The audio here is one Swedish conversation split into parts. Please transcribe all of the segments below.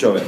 Kör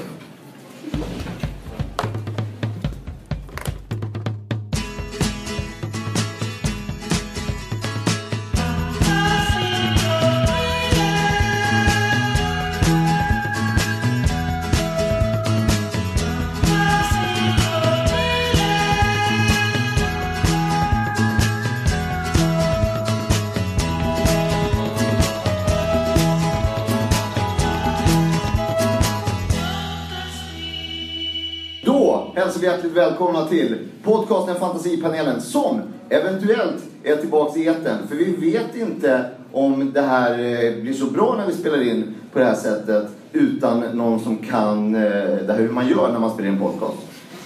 Då hälsar vi hjärtligt välkomna till podcasten Fantasipanelen som eventuellt är tillbaks i etern. För vi vet inte om det här eh, blir så bra när vi spelar in på det här sättet utan någon som kan eh, det här hur man gör när man spelar in podcast.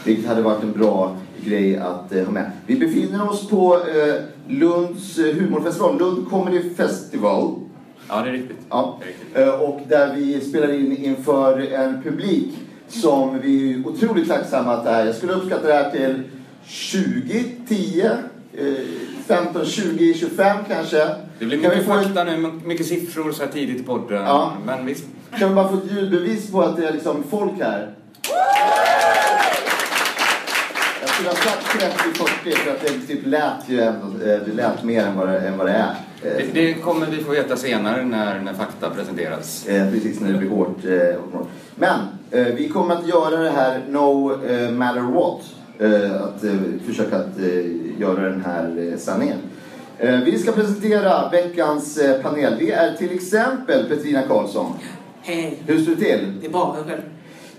Vilket hade varit en bra grej att eh, ha med. Vi befinner oss på Lunds humorfestival, Lund Comedy Festival. Ja, det är riktigt. Ja. Det är riktigt. Och där vi spelar in inför en publik som vi är otroligt tacksamma att det är. Jag skulle uppskatta det här till 20, 10, eh, 15, 20, 25 kanske. Det blir mycket få ett, fakta nu, mycket siffror så här tidigt i podden. Ja. Men visst. kan vi bara få ett ljudbevis på att det är liksom folk här? Jag skulle ha sagt 30-40 för att det typ lät ju ändå, eh, det lät mer än vad det, än vad det är. Eh, Det, det kommer vi få veta senare när, när fakta presenteras. Eh, precis när det blir hårt. Eh. Men eh, vi kommer att göra det här no eh, matter what. Eh, att eh, försöka att eh, göra den här eh, sanningen. Eh, vi ska presentera veckans eh, panel. Det är till exempel Petrina Karlsson. Hej, Hur står det till? det är bra. Själv?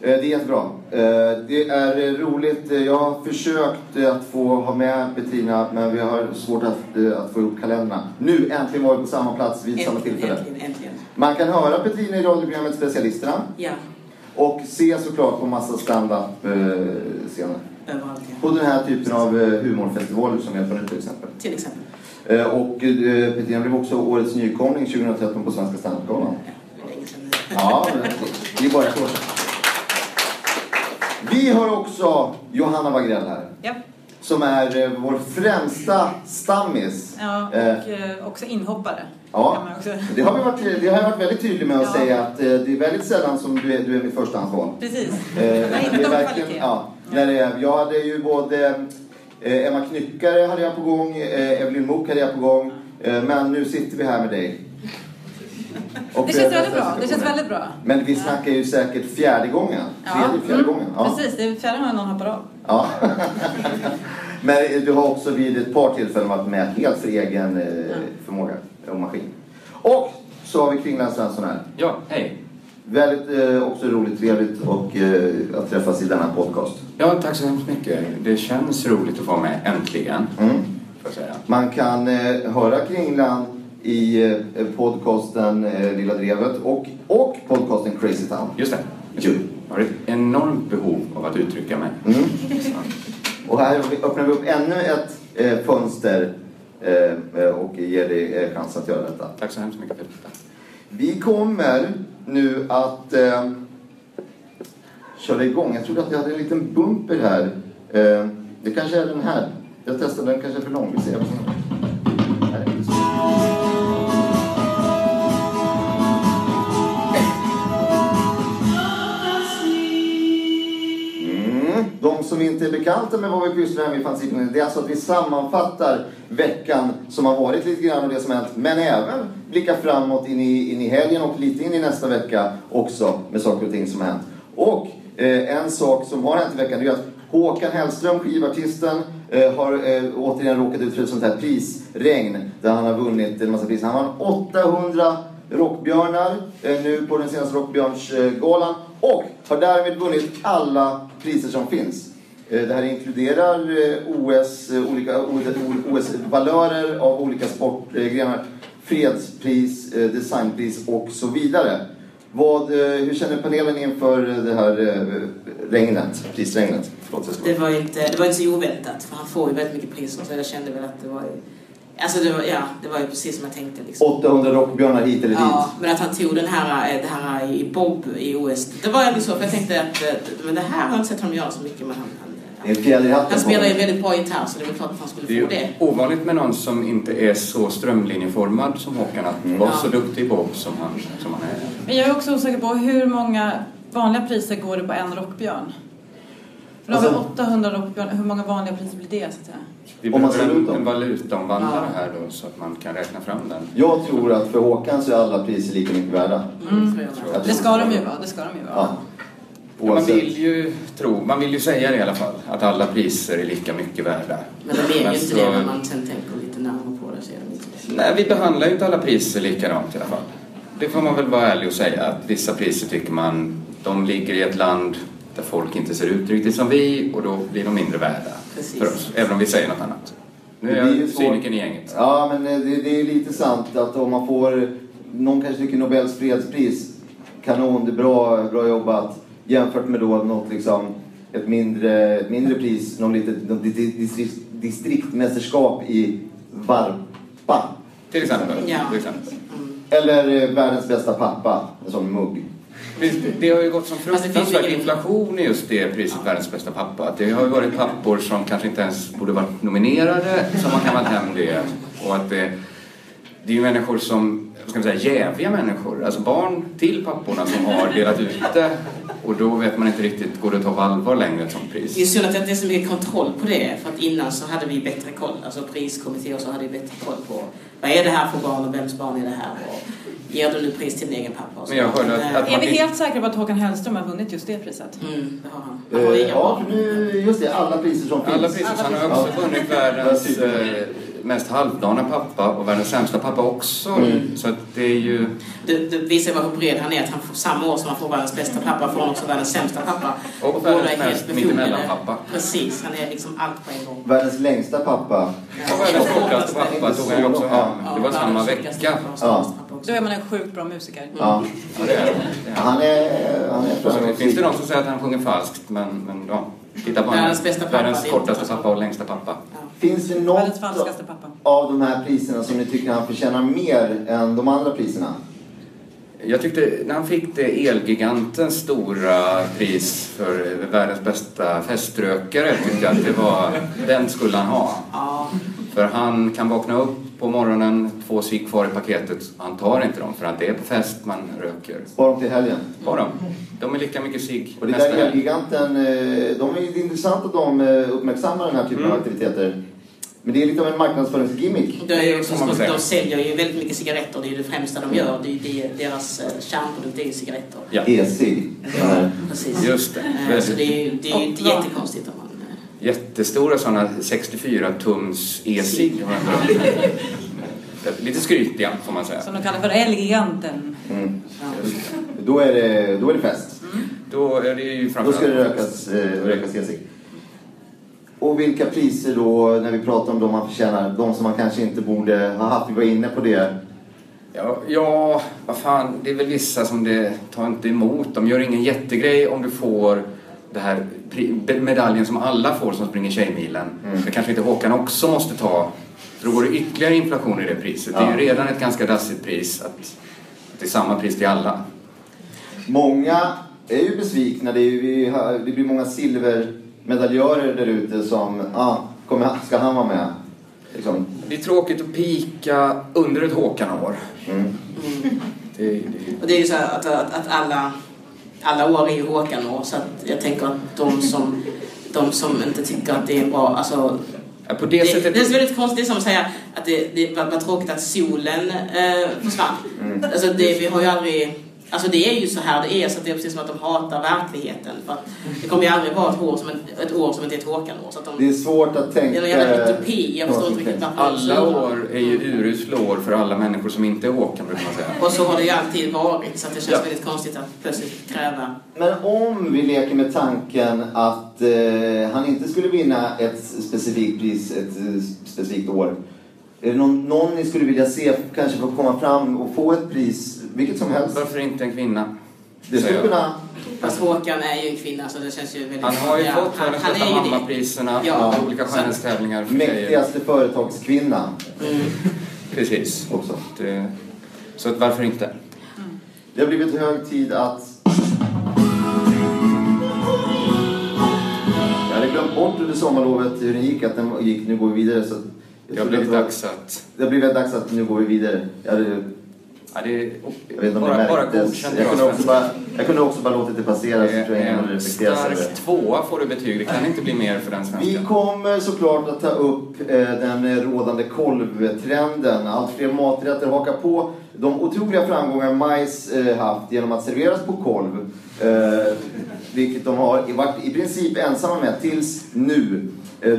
Eh, Det är jättebra. Eh, Det är roligt. Eh, Jag har försökt att få ha med Petrina men vi har svårt att, att få ihop kalendrarna. Nu äntligen var vi på samma plats vid samma Äntligen, tillfälle. äntligen, äntligen. Man kan höra Petrina i radioprogrammet Specialisterna. Ja, Och se såklart på massa stand-up-scener. överallt ja. På den här typen av humorfestivaler som vi har på nu till exempel. Till exempel. Och Petrina blev också årets nykomling 2013 på Svenska standup-galan. Ja, det är bara ett år sedan. Vi har också Johanna Wagrell här. Ja, Som är eh, vår främsta stammis. ja och Eh, eh, också inhoppare. Ja, det har, vi varit, det har jag varit väldigt tydlig med att Ja. säga att eh, det är väldigt sällan som du är, du är mitt förstahandsval. Precis. Eh, det är verkligen, ja, när det är, jag hade ju både eh, Emma Knyckare hade jag på gång, eh, Evelyn Mok hade jag på gång. Eh, men nu sitter vi här med dig. Och Det känns väldigt bra. Det känns väldigt bra. Men vi snackar ju säkert fjärde gången. Tredje, fjärde mm, gången. Ja. Precis, det är fjärde gången någon hoppar av. Ja. Men du har också vid ett par tillfällen varit med helt för egen eh, förmåga och maskin. Och så har vi Kringland Svensson här. Ja, hej. Väldigt eh, också roligt, trevligt och, eh, att träffas i denna podcast. Ja, tack så hemskt mycket. Det känns roligt att få vara med äntligen. Mm. Man kan eh, höra Kringland i eh, podcasten eh, Lilla Drevet och, och podcasten Crazy Town. Just det. Just det. Jag har ett enormt behov av att uttrycka mig. Mm. Och här öppnar vi upp ännu ett eh, fönster eh, och ger dig eh, chans att göra detta. Tack så hemskt mycket för detta. Vi kommer nu att eh, köra igång. Jag trodde att jag hade en liten bumper här. Det kanske är den här. Jag testade den kanske är för lång. Vi ser. De som inte är bekanta med vad vi pysslar med i Fanzine det är alltså att vi sammanfattar veckan som har varit lite grann och det som har hänt. Men även blickar framåt in i, in i helgen och lite in i nästa vecka också med saker och ting som har hänt. Och eh, en sak som har hänt i veckan det är att Håkan Hellström, skivartisten, eh, har eh, återigen råkat ut för ett sånt här prisregn där han har vunnit en massa priser. Han vann 800 rockbjörnar eh, nu på den senaste Rockbjörnsgalan och har därmed vunnit alla priser som finns. Eh, Det här inkluderar eh, OS, eh, olika OS-valörer av olika sportgrenar, fredspris, designpris och så vidare. Vad, hur känner panelen inför det här regnet, prisregnet? Förlåt. Det var, inte, det var inte så oväntat, för han får ju väldigt mycket priser så jag kände väl att det var ju... Alltså det var, ja, det var ju precis som jag tänkte liksom. 800 rockbjörnar hit eller dit. Ja, men att han tog den här, det här i Bob i OS, det var ändå så, för jag tänkte att men det här har jag inte sett honom göra så mycket, men han, Det är en fjäder i hatten han på spelar ju väldigt bra gitarr så det är väl klart att han Det skulle är få det. ju ovanligt med någon som inte är så strömlinjeformad som Håkan att vara Ja. så duktig Bob som han, som han är. Men jag är också osäker på hur många vanliga priser går det på en rockbjörn? För då har vi Alltså- 800 rockbjörn. Hur många vanliga priser blir det så att säga? Vi Om man slår ut en, valutaomvandlare Ja. här då så att man kan räkna fram den. Jag tror att för Håkan så är alla priser lika mycket värda. Mm, Det ska de ju vara. Det ska de ju vara. Ja. Man Oavsett. vill ju tro, man vill ju säga det i alla fall, att alla priser är lika mycket värda. Men de är ju inte så- det när man sen tänker lite närmare på det så är de inte det. Nej, vi behandlar ju inte alla priser likadant i alla fall. Det får man väl vara ärlig och säga att vissa priser tycker man, de ligger i ett land där folk inte ser ut riktigt som vi och då blir de mindre värda Precis. för oss, även om vi säger något annat. Nu Det är jag så- cynikern i gänget. Ja, men det, det är lite sant att om man får, någon kanske tycker Nobels fredspris, kanon, det är bra, bra jobbat. Jämfört med då något liksom, ett mindre, ett mindre pris, någon litet, något distrikt, distriktmästerskap i varpa. Till exempel. Ja. Till exempel. Eller eh, världens bästa pappa, en sån mugg. Det har ju gått som finns fruktansvärd ingen- inflation i just det priset, världens bästa pappa. Att Det har ju varit pappor som kanske inte ens borde varit nominerade som har kammat hem det. Och att det, det är ju människor som, vad ska man säga, jäviga människor. Alltså barn till papporna som har delat ut det. Och då vet man inte riktigt, går det att ta på allvar längre ett sånt Det är pris? synd att det inte är så mycket kontroll på det. För att innan så hade vi bättre koll. Alltså priskommitté och så hade vi bättre koll på vad är det här för barn och vems barn är det här? Och ger du nu pris till din egen pappa? Men jag hörde att- eh, att- Är vi helt säkra på att Håkan Hellström har vunnit just det priset? Mm, det har han. Han har Eh, ja, nu, just det, alla priser som finns. Alla priser. Han har också vunnit världens eh, mest halvdana pappa och världens sämsta pappa också. Så att det är ju... Det, det visar bara hur bred han är. Att han får samma år som han får världens bästa pappa får han också världens sämsta pappa. Och båda världens är helt befogade. mittemellanpappa. Precis, han är liksom allt på en gång. Världens längsta pappa. Och världens kortaste pappa tog han ju också hem. Det var samma vecka. och Ja. Då är man en sjukt bra musiker. Ja. Ja, det är det. Han är, han är Och så framgångsrik. finns det de som säger att han sjunger falskt, men, men ja. Titta på Världens bästa pappa, Världens är kortaste pappa och längsta pappa. Ja. Finns det något av de här priserna som ni tycker han förtjänar mer än de andra priserna? Jag tyckte, när han fick det Elgigantens stora pris för världens bästa feströkare, tyckte jag att det var, den skulle han ha. Ja. För han kan vakna upp på morgonen, två cigg kvar i paketet, han tar inte dem för att det är på fest man röker. Spara dem till helgen. Bara dem. De är lika mycket cigg Och det där. Elgiganten, eh, de är det är intressant att de eh, uppmärksammar den här typen av Mm. aktiviteter. Men det är lite av en marknadsföringsgimmick. Att de säljer ju väldigt mycket cigaretter. Det är det främsta de gör. Det är deras eh, kärnprodukt är ju cigaretter. Ja, E-cig. Den här. Precis. just det. Så det är ju det är ju inte jättekonstigt om man... Jättestora sådana 64 tums e-cigg. Lite skrytiga får man säga. Som de kallar för Elgiganten. Mm. Ja. Då, är det, då är det fest. Då är det ju Då ska det rökas, eh, rökas e-cig. Och vilka priser då, när vi pratar om de man förtjänar, de som man kanske inte borde ha haft, vi var inne på det. Ja, ja, vad fan, det är väl vissa som det tar inte emot. De gör ingen jättegrej om du får det här medaljen som alla får som springer Tjejmilen. Mm. Det kanske inte Håkan också måste ta. För då går det ytterligare inflation i det priset. Det är ju Ja. redan ett ganska dassigt pris att, att det är samma pris till alla. Många är ju besvikna. Det, är, ju- vi har- det blir många silvermedaljörer där ute som, ah, kommer, ska han vara med? Liksom. Det är tråkigt att pika under ett Håkan-år. Mm. Det, det, Och det är ju så här att, att, att alla, alla år är ju Håkan-år. Så att jag tänker att de som, de som inte tycker att det är bra, alltså Ja, På det, det, sättet... det är så väldigt konstigt, det är som att säga att det, det var, var tråkigt att solen eh, försvann. Mm. Alltså det, vi har ju aldrig... Alltså det är ju så här det är, så att det är precis som att de hatar verkligheten. För att det kommer ju aldrig vara ett år som, en, ett år som inte är ett Håkan-år. Så att de, Det är svårt att det tänka... är någon jävla utopi, jag förstår inte riktigt varför Alla år är ju urusla år för alla människor som inte är Håkan, brukar man säga. Och så har det ju alltid varit, så att det känns Ja. väldigt konstigt att plötsligt kräva... Men om vi leker med tanken att eh, han inte skulle vinna ett specifikt pris ett eh, specifikt år. Är det någon, någon ni skulle vilja se kanske få komma fram och få ett pris, vilket som helst? Varför inte en kvinna? Det skulle kunna... Fast Håkan är ju en kvinna, så det känns ju väldigt... Han har ju ja, fått han, han är ju det. mammapriserna Ja. och olika skönhetstävlingar. Mäktigaste företagskvinna Mm. Precis. också. Det, så att varför inte? Det har blivit hög tid att... Jag hade glömt bort under sommarlovet hur den gick, att den gick. Nu går vi vidare. Så jag Det har blivit dags att... Det har blivit dags att nu går vi vidare. Jag, hade, Ja, det är, jag vet inte om bara, det märktes. Jag kunde, också svenska. bara, jag kunde också bara låtit det passera så Det tror jag är ingen hade en reflekterat över det. stark tvåa får du betyg. Det kan inte bli mer för den Vi svenskan. kommer såklart att ta upp eh, den rådande kolvtrenden. Allt fler maträtter hakar på de otroliga framgångar majs eh, haft genom att serveras på kolv. Eh, vilket de har varit i princip ensamma med tills nu.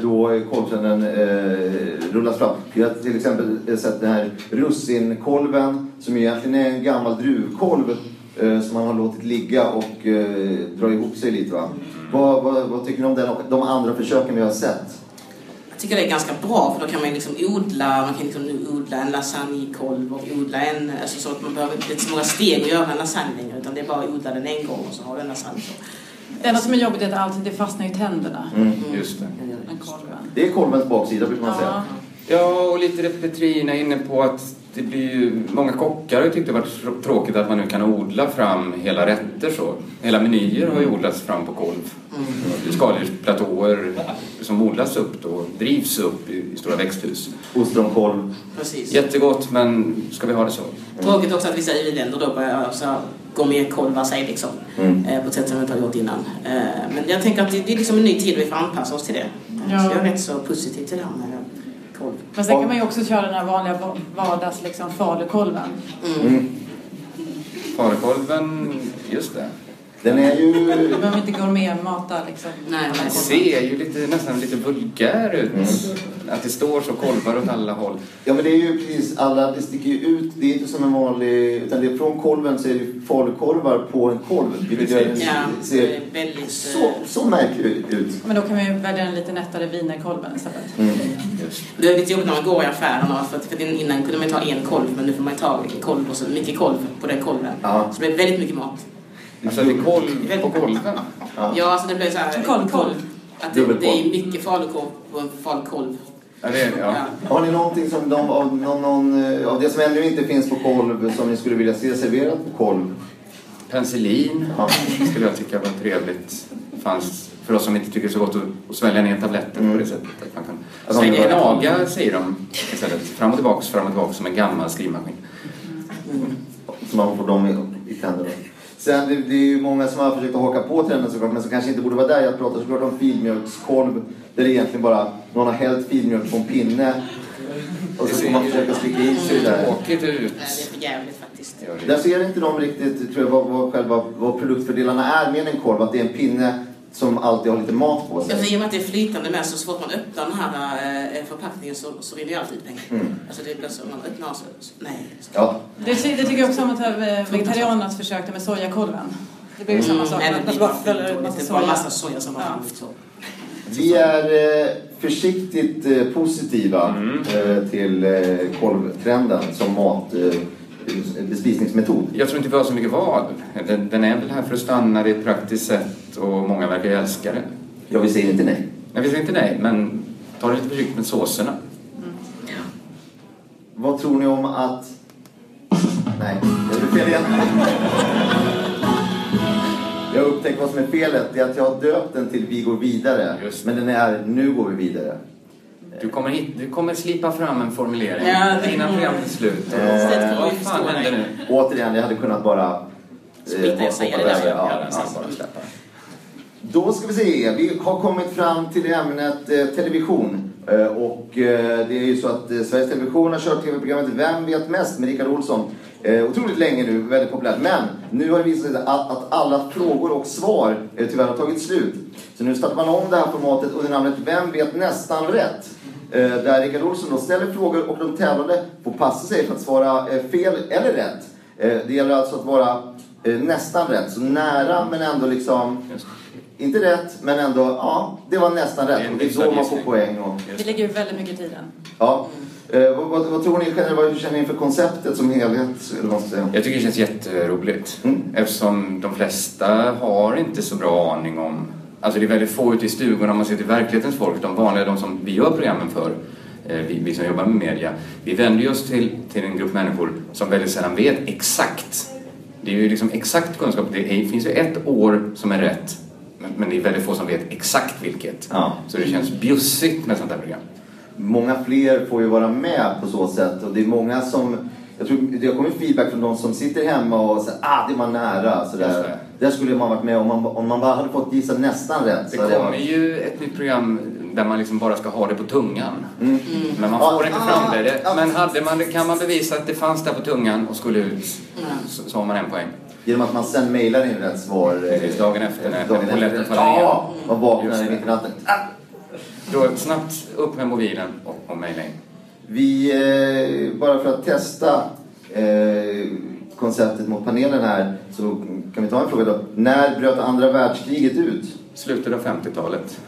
Då kolvtrenden eh, rullas fram. Vi har till exempel sett den här russinkolven som egentligen är en gammal druvkolv eh, som man har låtit ligga och eh, dra ihop sig lite. Va? Vad, vad, vad tycker ni om den och de andra försöken vi har sett? Jag tycker det är ganska bra för då kan man liksom odla, man kan liksom nu odla en lasagnekolv och odla en, alltså så att man behöver inte så många steg att göra en lasagne längre utan det är bara att odla den en gång och så har du en lasagne. Det enda som är jobbigt är att alltid det fastnar i tänderna. Mm. Just det. Den kolven. Det är kolvens baksida brukar man säga. Ja. Ja, och lite det Petrina är inne på att det blir ju, många kockar har ju tyckt det varit tr- tråkigt att man nu kan odla fram hela rätter så. Hela menyer har ju odlats fram på kolv. Mm. Skaldjursplatåer som odlas upp då, drivs upp i, i stora växthus. Ostronkolv. Precis. Jättegott, men ska vi ha det så? Tråkigt också att vissa i-länder då börjar alltså, gå med kolva sig liksom. Mm. Eh, på ett sätt som vi inte har gjort innan. Eh, men jag tänker att det, det är liksom en ny tid och vi får anpassa oss till det. Ja. Så jag är rätt så positiv till det här med kolv. Men sen kan man ju också köra den här vanliga va- vardags liksom, falukolven. Mm. Falukolven, just det. Den är ju... Du behöver inte gourmetmata liksom. Nej. Den ser ju lite, nästan lite vulgär ut. Att det står så kolvar åt alla håll. Ja men det är ju precis alla, det sticker ju ut. Det är inte som en vanlig, utan det är från kolven så är det falukorvar på en kolv. Vilket gör den Ja, det ser väldigt... så, så märklig ut. Men då kan vi ju välja den lite nättare wienerkolven istället. Mm. Det är lite jobbigt när man går i affärerna för, att, för att innan kunde man ta en kolv men nu får man ta kolv och så mycket kolv på den kolven. Ja. Så det blir väldigt mycket mat. Alltså det är kolv på kolven. Ja. Ja, alltså det blir så här... Kolv. Att det, det är mycket falukorv på en falukorv. Ja, det är, ja. Ja. Har ni någonting som de, av, någon, någon, eh, av det som ännu inte finns på kolv som ni skulle vilja se serverat på kolv? Penicillin Ja. skulle jag tycka var trevligt. Fanns för oss som inte tycker det är så gott att, att svälja ner tabletter Mm. på det sättet. Att man kan Alltså, det var- gnaga, säger de istället. Fram och tillbaks, fram och tillbaks som en gammal skrivmaskin. Så man får dem i, i tänderna. Sen det, det är ju många som har försökt att haka på trenden såklart, men som kanske inte borde vara där. Jag pratar såklart om filmjölkskolv där det egentligen bara någon har hällt filmjölk på en pinne och så får man försöka sticka i sig det där. Tråkigt ut. Det är för jävligt faktiskt. Där ser inte de riktigt tror jag, vad, vad, själva, vad produktfördelarna är med en kolv. Att det är en pinne som alltid har lite mat på Alltså, sig. I och med att det är flytande med så, så fort man öppnar den här eh, förpackningen så, så rinner ju allt ut pengar. Mm. Alltså det blir så, man öppnar så, så nej. Ja, Det, det tycker jag också om att eh, vegetarianernas försökte med sojakolven. Det blir ju samma sak. Nej, Man det blir massa Det är bara massa soja som bara Ja. så. vi är eh, försiktigt positiva eh, till eh, kolvtrenden som mat, bespisningsmetod. Jag tror inte vi har så mycket val. Den, den är väl här för att stanna, det är ett praktiskt sätt och många verkar älska det. Ja, vi säger inte nej. Jag vill inte nej, men ta det lite försiktigt med såserna. Vad tror ni om att... Nej, det är fel igen. Jag har upptäckt vad som är felet. Det är att jag har döpt den till Vi går vidare. Men den är Nu går vi vidare. Du kommer, hit, du kommer slipa fram en formulering Ja, det innan programmet är slut. Eh, Vad fan händer nu? Återigen, jag hade kunnat bara... eh, säga det där. Ja, Ja, bara släppa. Då ska vi se. Vi har kommit fram till ämnet eh, television. Eh, och eh, det är ju så att eh, Sveriges Television har kört tv-programmet Vem vet mest med Rickard Olsson. Eh, otroligt länge nu, väldigt populärt. Men nu har det visat sig att, att alla frågor och svar eh, tyvärr har tagit slut. Så nu startar man om det här formatet under namnet Vem vet nästan rätt? Eh, där Rickard Olsson då ställer frågor och de tävlande får passa sig för att svara eh, fel eller rätt. Eh, det gäller alltså att vara eh, nästan rätt, så nära men ändå liksom inte rätt, men ändå, ja, det var nästan Det är rätt. Och det är då man får poäng. Och, Det ligger ju väldigt mycket i tiden. ja. Eh, vad, vad, vad tror ni vad känner ni för konceptet som helhet? Eller vad säga? Jag tycker det känns jätteroligt. Mm. Eftersom de flesta har inte så bra aning om... Alltså det är väldigt få ute i stugorna om man ser till verklighetens folk. De vanliga, de som vi gör programmen för. eh, Vi, vi som jobbar med media. Vi vänder oss till, till en grupp människor som väldigt sällan vet exakt. Det är ju liksom exakt kunskap. Det är, finns ju ett år som är rätt. Men, men det är väldigt få som vet exakt vilket. Ja. Så det känns bjussigt med sånt här program. Många fler får ju vara med på så sätt och det är många som jag tror det har kommit feedback från de som sitter hemma och säger ah det var nära. Så Just där. skulle man varit med om man, om man bara hade fått gissa nästan rätt. Det kommer varit- ju ett nytt program där man liksom bara ska ha det på tungan. Mm. Men man får inte ah, fram det. det. Men hade man, kan man bevisa att det fanns där på tungan och skulle ut så, så har man en poäng. Genom att man sen mailar in rätt svar. eh, Precis, dagen efter när polletten faller ner. Ja, man vaknar mitt i natten. Då snabbt upp med mobilen och, och mejla in. Vi, eh, bara för att testa eh, konceptet mot panelen här så kan vi ta en fråga då. När bröt andra världskriget ut? Slutet av 50-talet.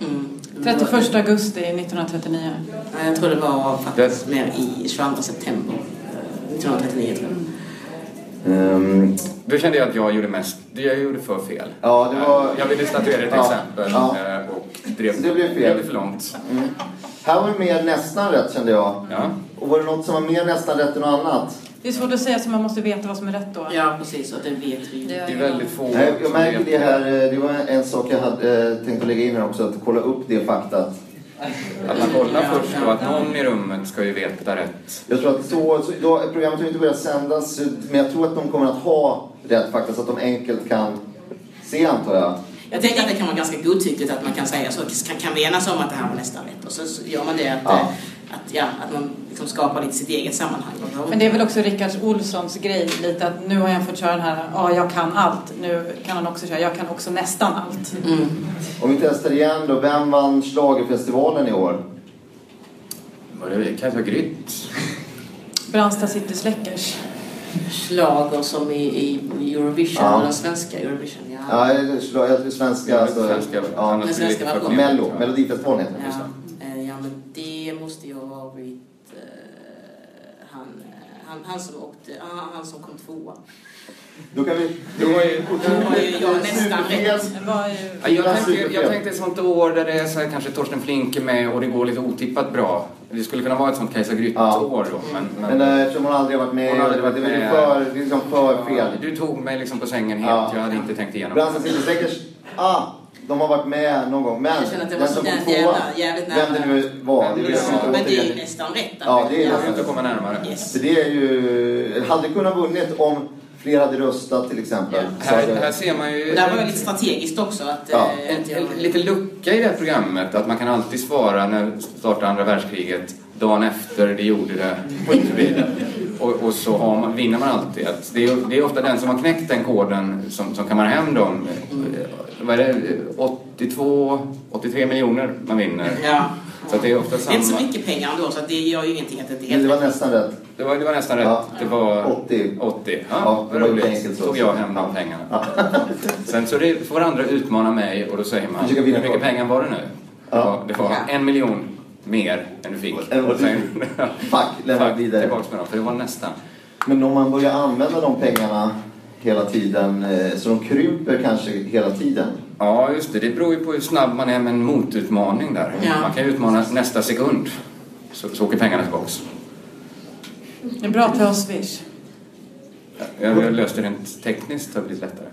Mm. 31 augusti 1939. Nej, Jag tror det var faktiskt mer i 22 september eh, 1939 tror jag. Ehm, Då kände jag att jag gjorde mest, det jag gjorde för fel. Ja, det var- Jag ville statuera ett Ja, exempel ja. eh, och drev, det blev fel. det för långt. mm. Här var det mer nästan rätt kände jag. Ja. Och var det något som var mer nästan rätt än något annat? Det är svårt att säga så man måste veta vad som är rätt då. Ja, precis. Och det vet vi. Det Det är väldigt få Nej, jag märker det här, eh, det var en sak jag hade eh, tänkt att lägga in här också, att kolla upp det faktat. Att man kollar först och att någon i rummet ska ju veta rätt. Jag tror att så, så då, programmet har ju inte börjat sändas, men jag tror att de kommer att ha rätt fakta så att de enkelt kan se antar jag. Jag tänker att det kan vara ganska godtyckligt att man kan säga så. Kan, kan vi enas om att det här var nästan rätt? Och så, så gör man det att, Ja. Att, ja, att man liksom skapar lite sitt eget sammanhang. Men det är väl också Rickards Olssons grej lite att nu har jag fått köra den här, ja jag kan allt. Nu kan han också köra, jag kan också nästan allt. Mm. Om vi testar igen då, vem vann schlagerfestivalen i år? Var det Kajsa Grytt? Brandsta City Släckers. Schlager som i, i Eurovision, Ja. den svenska Eurovision. Ja. Ja, svenska, Ja, alltså, svenska. ja, Den svenska knepigt, Mello, va? Melodifestivalen heter. Ja, eh, ja, han, han som åkte, ah, han som kom tvåa. Då kan vi... Det var ju- Då var ju jag nästan rätt. Det var ju... Ja, Jag tänkte, jag tänkte ett sånt år där det är så här, kanske Torsten Flinck med och det går lite otippat bra. Det skulle kunna vara ett sånt Kajsa Grytt-år då. Men, Men men, eh, eftersom hon aldrig har varit med, Hon har aldrig det varit är med. för, det är liksom för fel. du tog mig liksom på sängen helt. Ja. Jag hade inte tänkt igenom City Släckers, ah, de har varit med någon gång. Men Jag känner att det var den så som kom jävla- tvåa, jävligt vem det nu var, det Ja, vet jag Men det är ju nästan rätt. Ja, det är Jag nästan vill inte komma närmare. Yes. Det är ju, hade kunnat vunnit om fler hade röstat till exempel. Ja. Här, hade- här ser man ju Och där var det lite strategiskt också. Att, Ja. eh, en, jag- en, lite lucka i det här programmet. Att man kan alltid svara när startar andra världskriget dagen efter det gjorde det vidare. Och, och så har man, vinner man alltid. Att det, är, det är ofta den som har knäckt den koden som, som kammar hem dem. Eh, Vad är det? 82, 83 miljoner man vinner. Ja. Så det är ofta Det är samma. inte så mycket pengar ändå så det gör ju ingenting att det inte är helt det var nästan rätt. Det var, det var nästan rätt. Ja. Det var 80. 80. Ja, Ja, det vad roligt. enkelt så. tog jag hem de pengarna. Sen så det, får andra utmana mig och då säger man hur mycket pengar var det nu? Ja. Det var, det var Ja. en miljon mer än du fick. Än vad du Sen- Fuck, lämna vidare. Tillbaks med dem, för det var nästan. Men om man börjar använda de pengarna hela tiden, eh, så de krymper kanske hela tiden. Ja, just det. Det beror ju på hur snabb man är med en motutmaning där. Ja. Man kan ju utmana nästa sekund. Så, så åker pengarna tillbaks. Det är bra att ta Swish. Jag har löst det rent tekniskt, det har blivit lättare.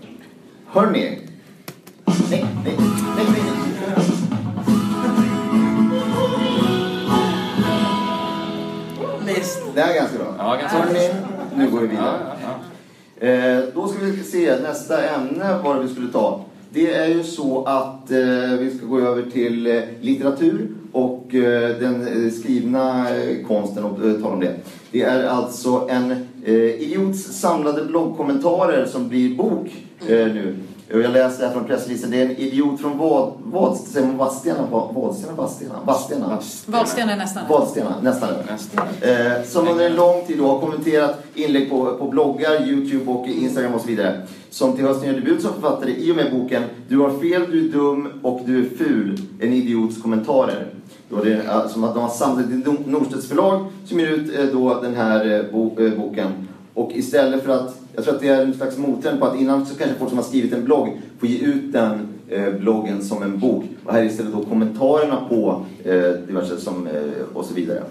Hörni. Nej, nej, nej, nej, Mest. Det är ganska bra. Ja, ganska bra. Nu går vi Ja, vidare. ja, ja. Eh, då ska vi se nästa ämne, vad vi skulle ta. Det är ju så att eh, vi ska gå över till eh, litteratur och eh, den eh, skrivna eh, konsten och eh, tala om det. Det är alltså en eh, idiots samlade bloggkommentarer som blir bok eh, nu. Jag läser här från pressreleasen. Det är en idiot från vad, vad, säger man Vadstena? Vad- Vadstena? Vadstena? Vadstena? Nästan Vadstena, nästan. Nästan. Eh, som under en lång tid då har kommenterat inlägg på, på bloggar, Youtube och Instagram och så vidare. Som till hösten gör debut som författare i och med boken Du har fel, du är dum och du är ful. En idiots kommentarer. Då det är, som att de har Nor- Norstedts förlag som ger ut eh, då den här eh, bo, eh, boken. Och istället för att, jag tror att det är en slags mottrend på att innan så kanske folk som har skrivit en blogg får ge ut den eh, bloggen som en bok. Och här är istället då kommentarerna på eh, diverse som, eh, och så vidare.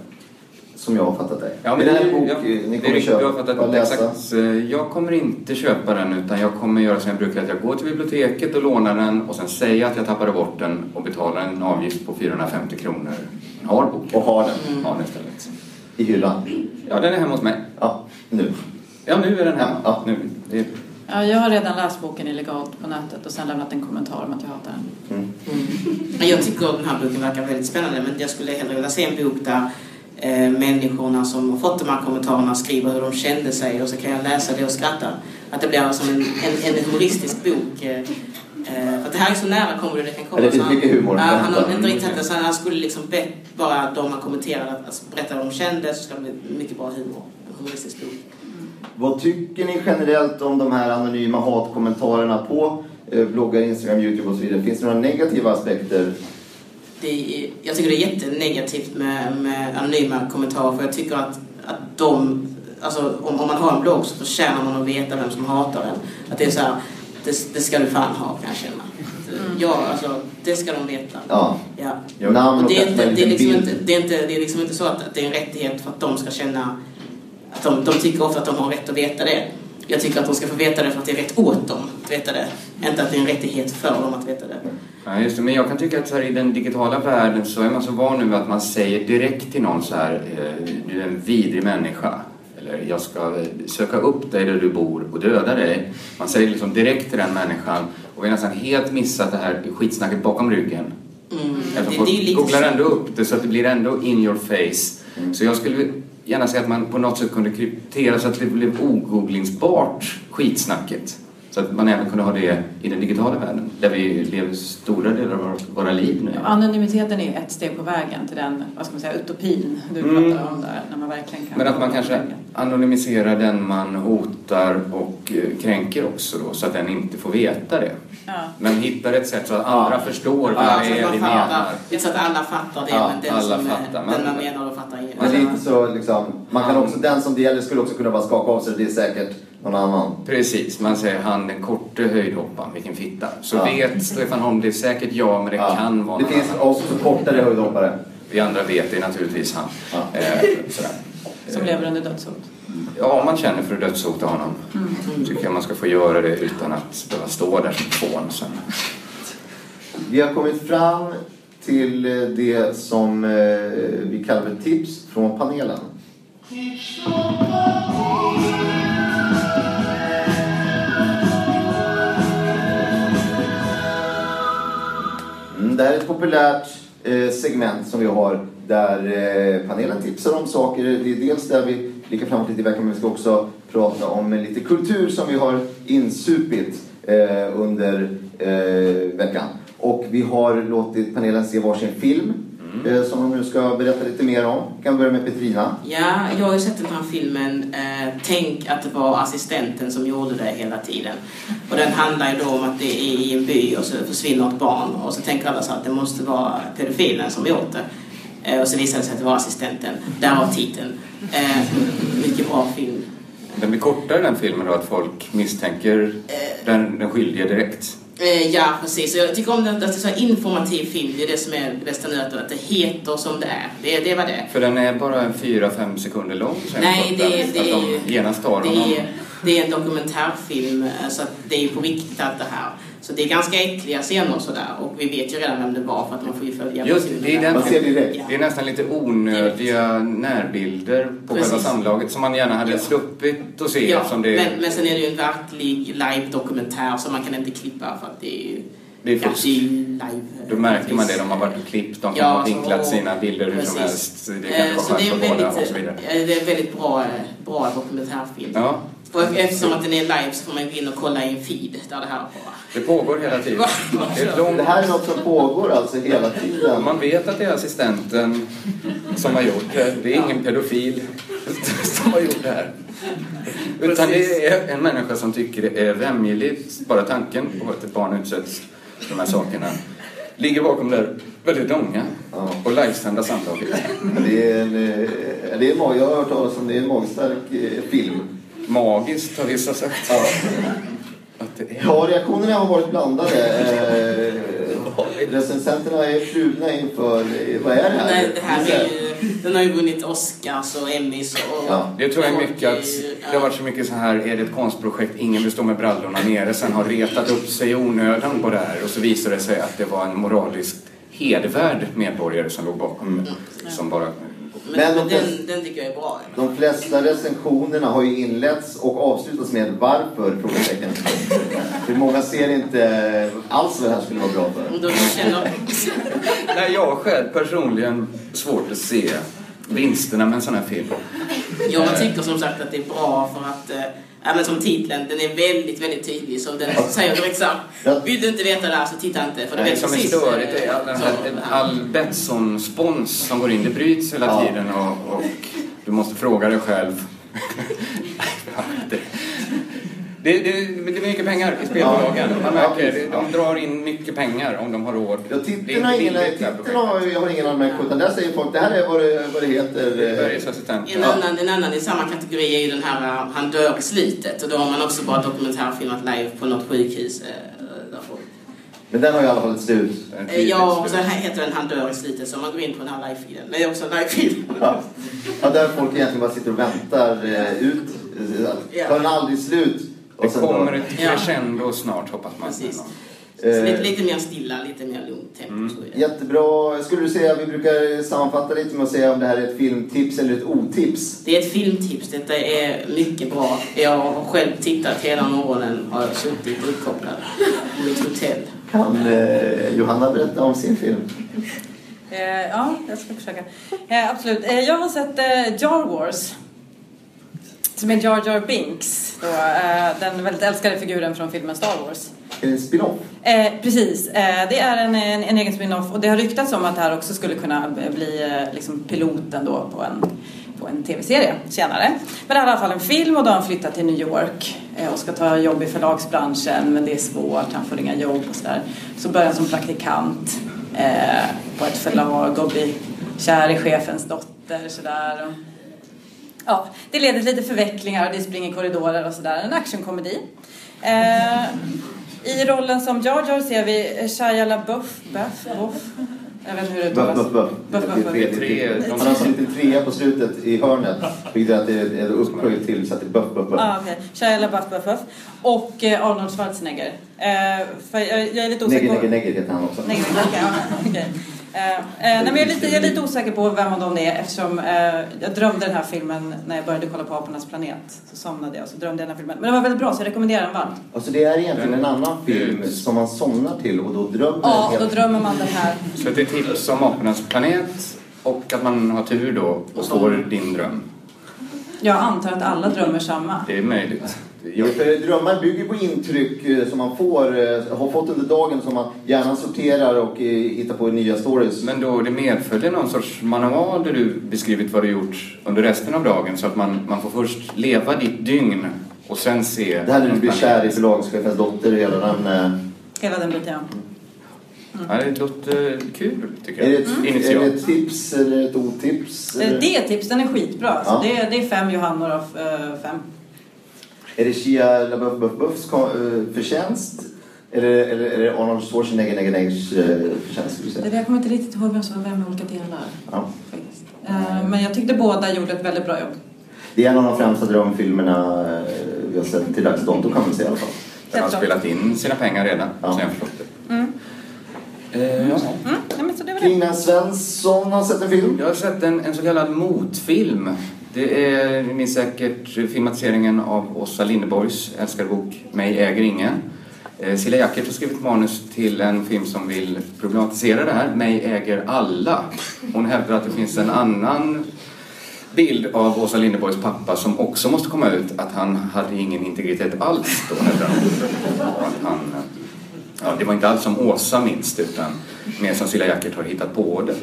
Som jag har fattat det. Ja, men det det här är, en bok eh, det ni är kommer har köpa fattat det läsa. exakt. Eh, Jag kommer inte köpa den utan jag kommer göra som jag brukar, att jag går till biblioteket och lånar den och sen säger att jag tappade bort den och betalar en avgift på 450 kronor. Har boken. Och har den Har den istället. i hyllan. Ja, den är hemma hos mig. Ja, nu. Ja, nu är den hemma. Ja. Nu. Det är, Ja, jag har redan läst boken illegalt på nätet och sen lämnat en kommentar om att jag hatar den. Mm. Men Jag tycker den här boken verkar väldigt spännande men jag skulle hellre vilja se en bok där eh, människorna som har fått de här kommentarerna skriver hur de kände sig och så kan jag läsa det och skratta. Att det blir som en, en, en humoristisk bok. Eh, eh, för att det här är så nära kommer det kan komma. Ja, det finns Så han- mycket humor. Ja, han har Mm. inte riktigt så han skulle liksom bett bara de har kommenterat att alltså, berätta hur de kände så ska det bli mycket bra humor. En humoristisk bok. Vad tycker ni generellt om de här anonyma hatkommentarerna på eh, bloggar, Instagram, Youtube och så vidare? Finns det några negativa aspekter? det är, jag tycker det är jättenegativt med, med anonyma kommentarer för jag tycker att, att de, alltså om, om man har en blogg så förtjänar man att veta vem som hatar en. Att det är så här, det, det ska du fan ha kan jag känna. Att, Ja, alltså det ska de veta. Ja. Ja. Och det, är inte, det, liksom inte, det, är inte, det är liksom inte så att, att det är en rättighet för att de ska känna att de, de tycker ofta att de har rätt att veta det. Jag tycker att de ska få veta det för att det är rätt åt dem att veta det. Inte att det är en rättighet för dem att veta det. Ja, just det. Men jag kan tycka att så här, i den digitala världen så är man så van nu vid att man säger direkt till någon så här, eh, du är en vidrig människa. Eller jag ska eh, söka upp dig där du bor och döda dig. Man säger liksom direkt till den människan och vi har nästan helt missat det här skitsnacket bakom ryggen. Mm. Eftersom Det, folk det googlar ändå upp det så att det blir ändå in your face. Mm. Så jag skulle gärna säga att man på något sätt kunde kryptera så att det blev ogooglingsbart, skitsnacket. Så att man även kunde ha det i den digitala världen, där vi lever stora delar av våra- liv nu. Anonymiteten är ett steg på vägen till den, vad ska man säga, utopin du Mm. pratar om där, när man verkligen kan... Men att man kanske anonymiserar den man hotar och eh, kränker också då, så att den inte får veta det. Ja. Men hittar ett sätt så att andra förstår vad Ja, det är vi fattar. menar. Det är så att alla fattar det, Ja, men den alla som fattar. Man- den man menar då fattar ingen. Men lite så liksom, man kan också, den som det gäller skulle också kunna bara skaka av sig det är säkert någon annan. Precis, man säger han den korte höjdhopparen, vilken fitta. Så Ja. vet Stefan Holm, det är säkert jag men det Ja. kan vara Det någon finns annan. också kortare höjdhoppare. Vi andra vet det naturligtvis han. Ja. Eh. Som lever under dödshot. Ja, om man känner för att dödshota honom. tycker jag man ska få göra det utan att behöva stå där som fån sen. Vi har kommit fram till eh, det som eh, vi kallar för tips från panelen. Det här är ett populärt eh, segment som vi har där eh, panelen tipsar om saker. Det är dels där vi blickar framåt lite i veckan men vi ska också prata om lite kultur som vi har insupit eh, under eh, veckan. Och vi har låtit panelen se varsin film eh, som de nu ska berätta lite mer om. Vi kan börja med Petrina. Ja, jag har ju sett den här filmen eh, Tänk att det var assistenten som gjorde det hela tiden. Och den handlar ju då om att det är i en by och så försvinner ett barn och så tänker alla så att det måste vara pedofilen som gjort det. Eh, och så visar det sig att det var assistenten. Därav titeln. Eh, mycket bra film. Den blir kortare den filmen då, att folk misstänker den, den skyldige direkt. Eh, ja, precis. Och Jag tycker om att det är så här informativ film. Det är det som är det bästa nu, att det heter som det är. Det, det var det. För den är bara en 4-5 sekunder lång. Nej, det, att det, att de genast tar det, honom. det är en dokumentärfilm, eh, så det är på riktigt allt det här. Så det är ganska äckliga scener och sådär. Och vi vet ju redan vem det var för att man får ju följa Just det, är den, direkt. det är nästan lite onödiga närbilder på Precis. själva samlaget som man gärna hade Ja. sluppit att se. Ja, som det, men, men sen är det ju en verklig live-dokumentär som man kan inte klippa för att det är ju... Det är ja, fusk. Då märker man det, de har varit och klippt, de Ja, ha vinklat så- sina bilder hur som precis. helst. Det Eh, kan inte vara är skönt för båda väldigt, och så vidare. eh, det är en väldigt bra, eh, bra dokumentärfilm. Ja, Och eftersom att den är live så får man gå in och kolla i en feed där det här bara... det pågår hela tiden. Det är långt Det här är något som pågår alltså hela tiden. Man vet att det är assistenten som har gjort det. Det är ingen pedofil som har gjort det här. Utan det är en människa som tycker det är vämjeligt, bara tanken på att ett barn utsätts för de här sakerna. Ligger bakom det här väldigt långa Ja. och livesända samtalet. Det är en, eh, det är en, jag har hört talas om det, är en magstark eh, film. Magiskt har vissa sagt. Ja. Att det är. Ja, reaktionerna har varit blandade. Eh, recensenterna är kluvna inför, vad är det här? Nej, det här är ju, den har ju vunnit Oscars och Emmys och... Ja, Det tror jag är mycket att det har varit så mycket så här, är det ett konstprojekt, ingen vill stå med brallorna nere, sen har retat upp sig i onödan på det här och så visar det sig att det var en moraliskt hedervärd medborgare som låg bakom det. Som bara... Men, Men de- den, den tycker jag är bra. De flesta recensionerna har ju inletts och avslutats med varför? Frågetecken. För många ser inte alls vad det här skulle vara bra för. Nej, jag själv personligen svårt att se vinsterna med en sån här film. jag tycker som sagt att det är bra för att eh, Ja, men som titeln, den är väldigt, väldigt tydlig. Så den säger direkt så här, vill du inte veta det här så titta inte. För det vet som är precis, störigt eh, är all, den här, all Betsson-spons som går in. Det bryts hela Ja. tiden och, och du måste fråga dig själv. Det, det, det, är mycket pengar i spelbolagen. Man märker, de drar in mycket pengar om de har råd. Ja, titeln har inte ingen, billigt, det här titeln har, jag har ingen anmärkning. Utan där säger folk, det här är vad det, vad det heter. eh, Sveriges assistent. En annan, en annan i samma kategori är ju den här uh, Han dör i slutet och då har man också bara dokumentärfilmat live på något sjukhus. eh, Men den har i alla fall ett slut. Eh, Ja, och så här heter den Han dör i slutet så man går in på den här live-feeden. Det är också en live-feed. Ja. Ja, där folk egentligen bara sitter och väntar eh, ut. Eh, Tar den aldrig slut? Det Och sen kommer då- ett Ja. crescendo snart hoppas man. Precis. Så Eh, lite, lite mer stilla, lite mer lugnt tempo jag. Jättebra. Skulle du säga, vi brukar sammanfatta lite med att säga om det här är ett filmtips eller ett otips. Det är ett filmtips. Detta är mycket bra. Jag har själv tittat hela morgonen. Har jag suttit uppkopplad på mitt hotell. Kan eh, Johanna berätta om sin film? Eh, ja, jag ska försöka. Eh, absolut. Eh, jag har sett eh, Jar Wars. Som är Jar Jar Binks. Då, eh, den väldigt älskade figuren från filmen Star Wars. En spin-off? Eh, precis, eh, det är en, en, en egen spin-off och det har ryktats om att det här också skulle kunna bli eh, liksom piloten då på en, på en tv-serie senare. Men det här är i alla fall en film och då har han flyttat till New York eh, och ska ta jobb i förlagsbranschen men det är svårt, han får inga jobb och sådär. Så börjar han som praktikant eh, på ett förlag och blir kär i chefens dotter sådär. Och, Ja, det leder till lite förvecklingar och det springer korridorer och sådär. En actionkomedi. Eh, I rollen som Jar Jar ser vi Shia LaBeouf. Buff, buff. Jag vet inte hur det uttalas. buff, buff. Buff, buff, buff. Det är tre- Han har alltså en liten trea på slutet i hörnet. Vilket gör att det är upphöjt till så att det är buff, buff, buff. Ah, okay. Shia LaBeouf, buff, buff. Och eh, Arnold Schwarzenegger. Eh, för jag, jag är lite osäker Negger, negger, negger heter han också. Okej, ja, okej. Eh, eh, nej, men jag, är lite, jag är lite osäker på vem av dem det är eftersom eh, jag drömde den här filmen när jag började kolla på Apornas planet. Så somnade jag och så drömde jag den här filmen. Men den var väldigt bra så jag rekommenderar den varmt. Alltså det är egentligen en annan film som man somnar till och då drömmer Ja, en då drömmer man den här. Så det är tips om Apornas planet och att man har tur då och får din dröm. Jag antar att alla drömmer samma. Det är möjligt. Ja, Jag, för drömmar bygger på intryck eh, som man får, eh, har fått under dagen som man gärna sorterar och eh, hittar på nya stories. men då det medföljer någon sorts manual där du beskrivit vad du gjort under resten av dagen så att man, man får först leva ditt dygn och sen se... Det här när du blir kär i förlagschefens dotter, hela den... eh, Hela den biten, ja. Ja, det låter kul tycker Är jag. det, ett, är det ett tips eller ett otips? Eller? Det är ett tips, den är skitbra. Så Ja. det, är, det är fem Johannor av fem. Är det Shia LaBeouf Buff Buffs eh, förtjänst? Eller, eller är det Arnold Schwarzenegger Negger Neggers eh, förtjänst? Skulle du Det säga? där, jag kommer inte riktigt ihåg vem som var vem i olika delar. Ja. Eh, men jag tyckte båda gjorde ett väldigt bra jobb. Det är en av de främsta drömfilmerna vi har sett till dags dato kan man säga i alla fall. Den har spelat in sina pengar redan, Ja. så jag förstått det. Eh, ja. Mm, nej, Svensson har sett en film. Jag har sett en, en så kallad motfilm. Det är, ni minns säkert filmatiseringen av Åsa Linderborgs älskade bok Mig äger ingen. Eh, Cilla Jackert har skrivit manus till en film som vill problematisera det här, Mig äger alla. Hon hävdar att det finns en annan bild av Åsa Linderborgs pappa som också måste komma ut, att han hade ingen integritet alls då, hävdar hon. Han, eh, ja, det var inte alls som Åsa minns det, utan mer som Cilla Jackert har hittat på det,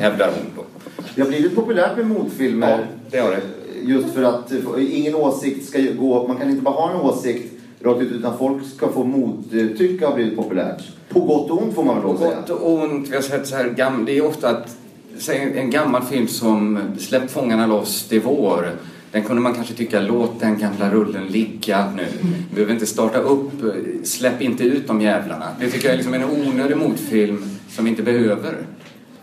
hävdar hon då. Det har blivit populärt med motfilmer. Ja, det har det. Just för att ingen åsikt ska gå... Man kan inte bara ha en åsikt rakt ut utan folk ska få mottycke har blivit populärt. På gott och ont får man väl På lov säga. gott och ont. Vi har sett så här Det är ofta att, säg en gammal film som Släpp fångarna loss, det är vår. Den kunde man kanske tycka, låt den gamla rullen ligga nu. Vi behöver inte starta upp, släpp inte ut de jävlarna. Det tycker jag är liksom en onödig motfilm som vi inte behöver.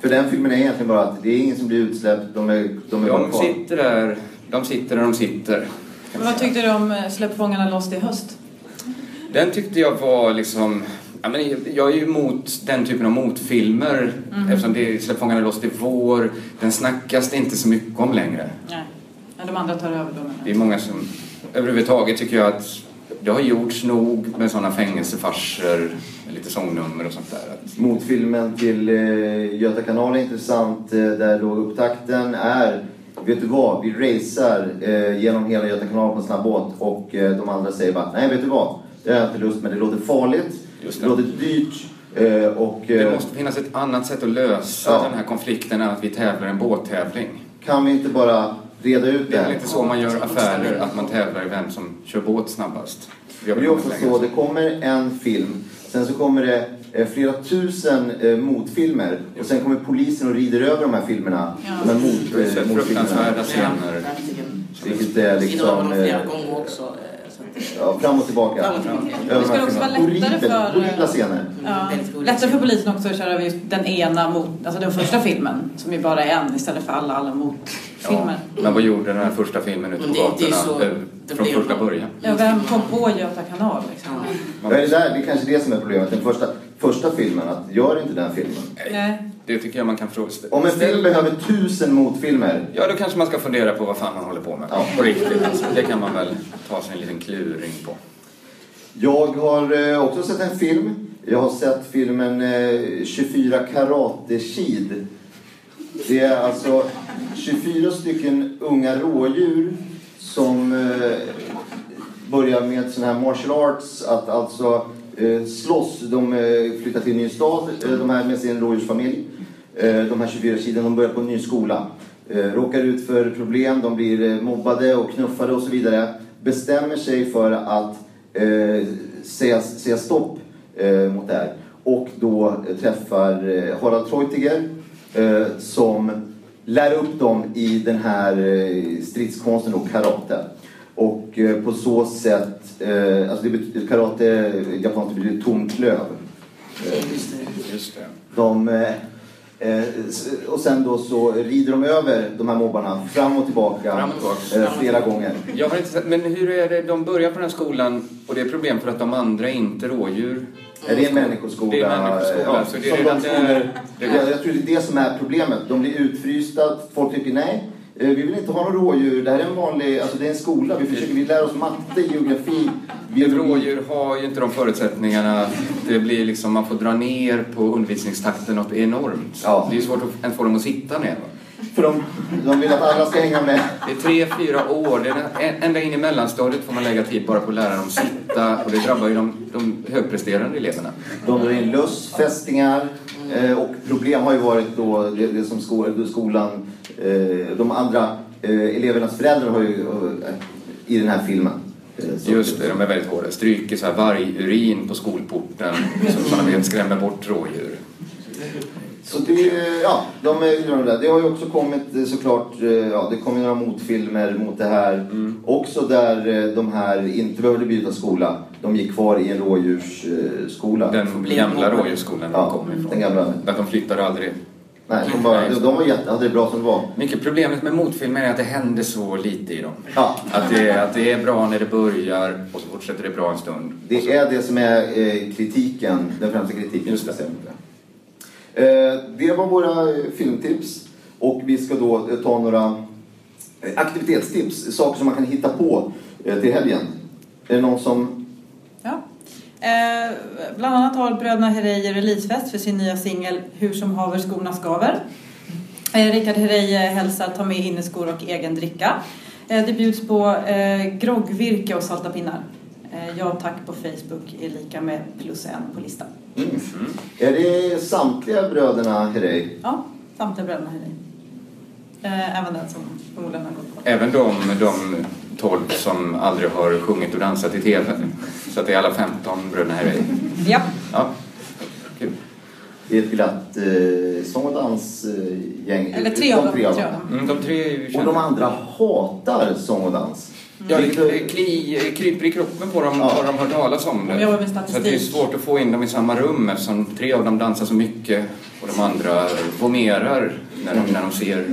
För den filmen är egentligen bara att det är ingen som blir utsläppt, de är, de är bara De kvar. sitter där, de sitter där de sitter. Men Vad tyckte du om eh, Släpp fångarna loss i höst? Den tyckte jag var liksom... Ja, men jag är ju emot den typen av motfilmer eftersom det är Släpp fångarna loss, är vår. Den snackas det inte så mycket om längre. Nej. Men de andra tar över då Det är många som... Överhuvudtaget tycker jag att det har gjorts nog med sådana fängelsefarser, lite sångnummer och sånt där. Att, Motfilmen till eh, Göta kanal är intressant eh, där då upptakten är Vet du vad, vi racear eh, genom hela Göta kanal på en snabb båt och eh, de andra säger bara Nej vet du vad, det har jag inte lust med, det låter farligt, Just det. det. låter dyrt eh, och det eh, måste finnas ett annat sätt att lösa Ja. den här konflikten än att vi tävlar en båttävling. kan vi inte bara reda ut Det det är inte så man gör affärer, att man tävlar i vem som kör båt snabbast. Det är också så, det kommer en film, sen så kommer det eh, flera tusen eh, motfilmer och sen kommer polisen och rider över de här filmerna. Ja. De här mot, Det är så eh, motfilmerna. fruktansvärda scener. Vilket är liksom... dem flera eh, gånger också. Eh, så Ja, fram och tillbaka. Fram och tillbaka. Över Det här också vara filmerna. lättare Horribel- för- Horribla scener. Ja. Lättare för polisen också att köra just den ena mot, alltså den första filmen som ju bara är en istället för alla alla Ja, motfilmer. men vad gjorde den här första filmen ute på det- det är gatorna så- eh, det från blir- första början? Ja, vem kom på Göta kanal liksom? Ja. Ja, det, där, det är kanske det som är problemet. Den första, första filmen, att gör inte den filmen. Nej. Det tycker jag man kan fråga. Om en film behöver tusen motfilmer, Ja, då kanske man ska fundera på vad fan man håller på med. Ja. På riktigt. Alltså, det kan man väl ta sig en liten kluring på. Jag har eh, också sett en film. Jag har sett filmen eh, 24 Karate Kid. Det är alltså 24 stycken unga rådjur som eh, börjar med sån här martial arts, att alltså eh, Eh, slåss. De eh, flyttar till en ny stad, eh, de här med sin rådjursfamilj. De här 24 kilona, de börjar på en ny skola. Råkar ut för problem, de blir mobbade och knuffade och så vidare. Bestämmer sig för att säga, säga stopp mot det här. Och då träffar Harald Treutiger som lär upp dem i den här stridskonsten och karate. Och eh, på så sätt, eh, alltså det karate japanskt betyder tom klöv. Just det. Just det. De, eh, eh, och sen då så rider de över de här mobbarna fram och tillbaka, Fram och tillbaka. eh, flera gånger. Jag har inte sett, men hur är det, de börjar på den här skolan och det är problem för att de andra är inte rådjur. Är det en människoskola? Det är en människoskola, Ja, så det är som redan de där- skolor, det- jag, jag tror det är det som är problemet. De blir utfrysta, folk tycker nej. Eh, Vi vill inte ha några rådjur. Det här är en vanlig, alltså det är en skola. Vi försöker, vi lär oss matte, geografi, biologi. rådjur har ju inte de förutsättningarna. Det blir liksom, man får dra ner på undervisningstakten något enormt. Ja. Det är svårt att ens få dem att sitta ner. För de, de vill att alla ska hänga med. Det är tre, fyra år. Det är en- ända in i mellanstadiet får man lägga tid bara på att lära dem sitta. Och det drabbar ju de, de högpresterande eleverna. De drar in löss, fästingar eh, och problem har ju varit då det, det som sko- skolan, de andra eh, elevernas föräldrar har ju eh, i den här filmen. Eh, så- Just det, de är väldigt hårda. Stryker så här vargurin på skolporten så de vet skrämmer bort rådjur. Så det, ja, de är de där. Det har ju också kommit eh, såklart, eh, ja det kommer några motfilmer mot det här. Mm. Också där eh, de här inte behövde byta skola. De gick kvar i en rådjursskola. Den gamla rådjursskolan de Ja, kom ifrån. den gamla. Att de flyttade aldrig Nej, de, bara, de, de var jätte, hade det bra som det var. Mycket problemet med motfilmer är att det händer så lite i dem. Ja. Att det, att det är bra när det börjar och så fortsätter det bra en stund. Det är det som är eh, kritiken, den främsta kritiken. Just det. Eh, det var våra eh, filmtips. Och vi ska då eh, ta några aktivitetstips, saker som man kan hitta på eh, till helgen. Är det någon som... Eh, bland annat har bröderna Herrey releasefest för sin nya singel Hur som haver skorna skaver. Eh, Rickard Herrey hälsar ta med inneskor och egen dricka. Eh, det bjuds på eh, groggvirke och salta pinnar. Eh, ja tack på Facebook är lika med plus en på listan. Är det samtliga bröderna Herrey? Ja, samtliga bröderna Herrey. Eh, även den som förmodligen har gått på. Även de, de 12 som aldrig har sjungit och dansat i TV. Så att det är alla 15 bröderna här i. Ja. Ja, kul. Det är ett glatt eh, sång och dansgäng. Eller tre av dem. Tre av dem. Mm, de tre Och de andra hatar sång och dans. Ja, det kli, kryper i kroppen på dem Ja. har de hört talas om De det. med Så att det är svårt att få in dem i samma rum eftersom tre av dem dansar så mycket och de andra vomerar när de, när de ser,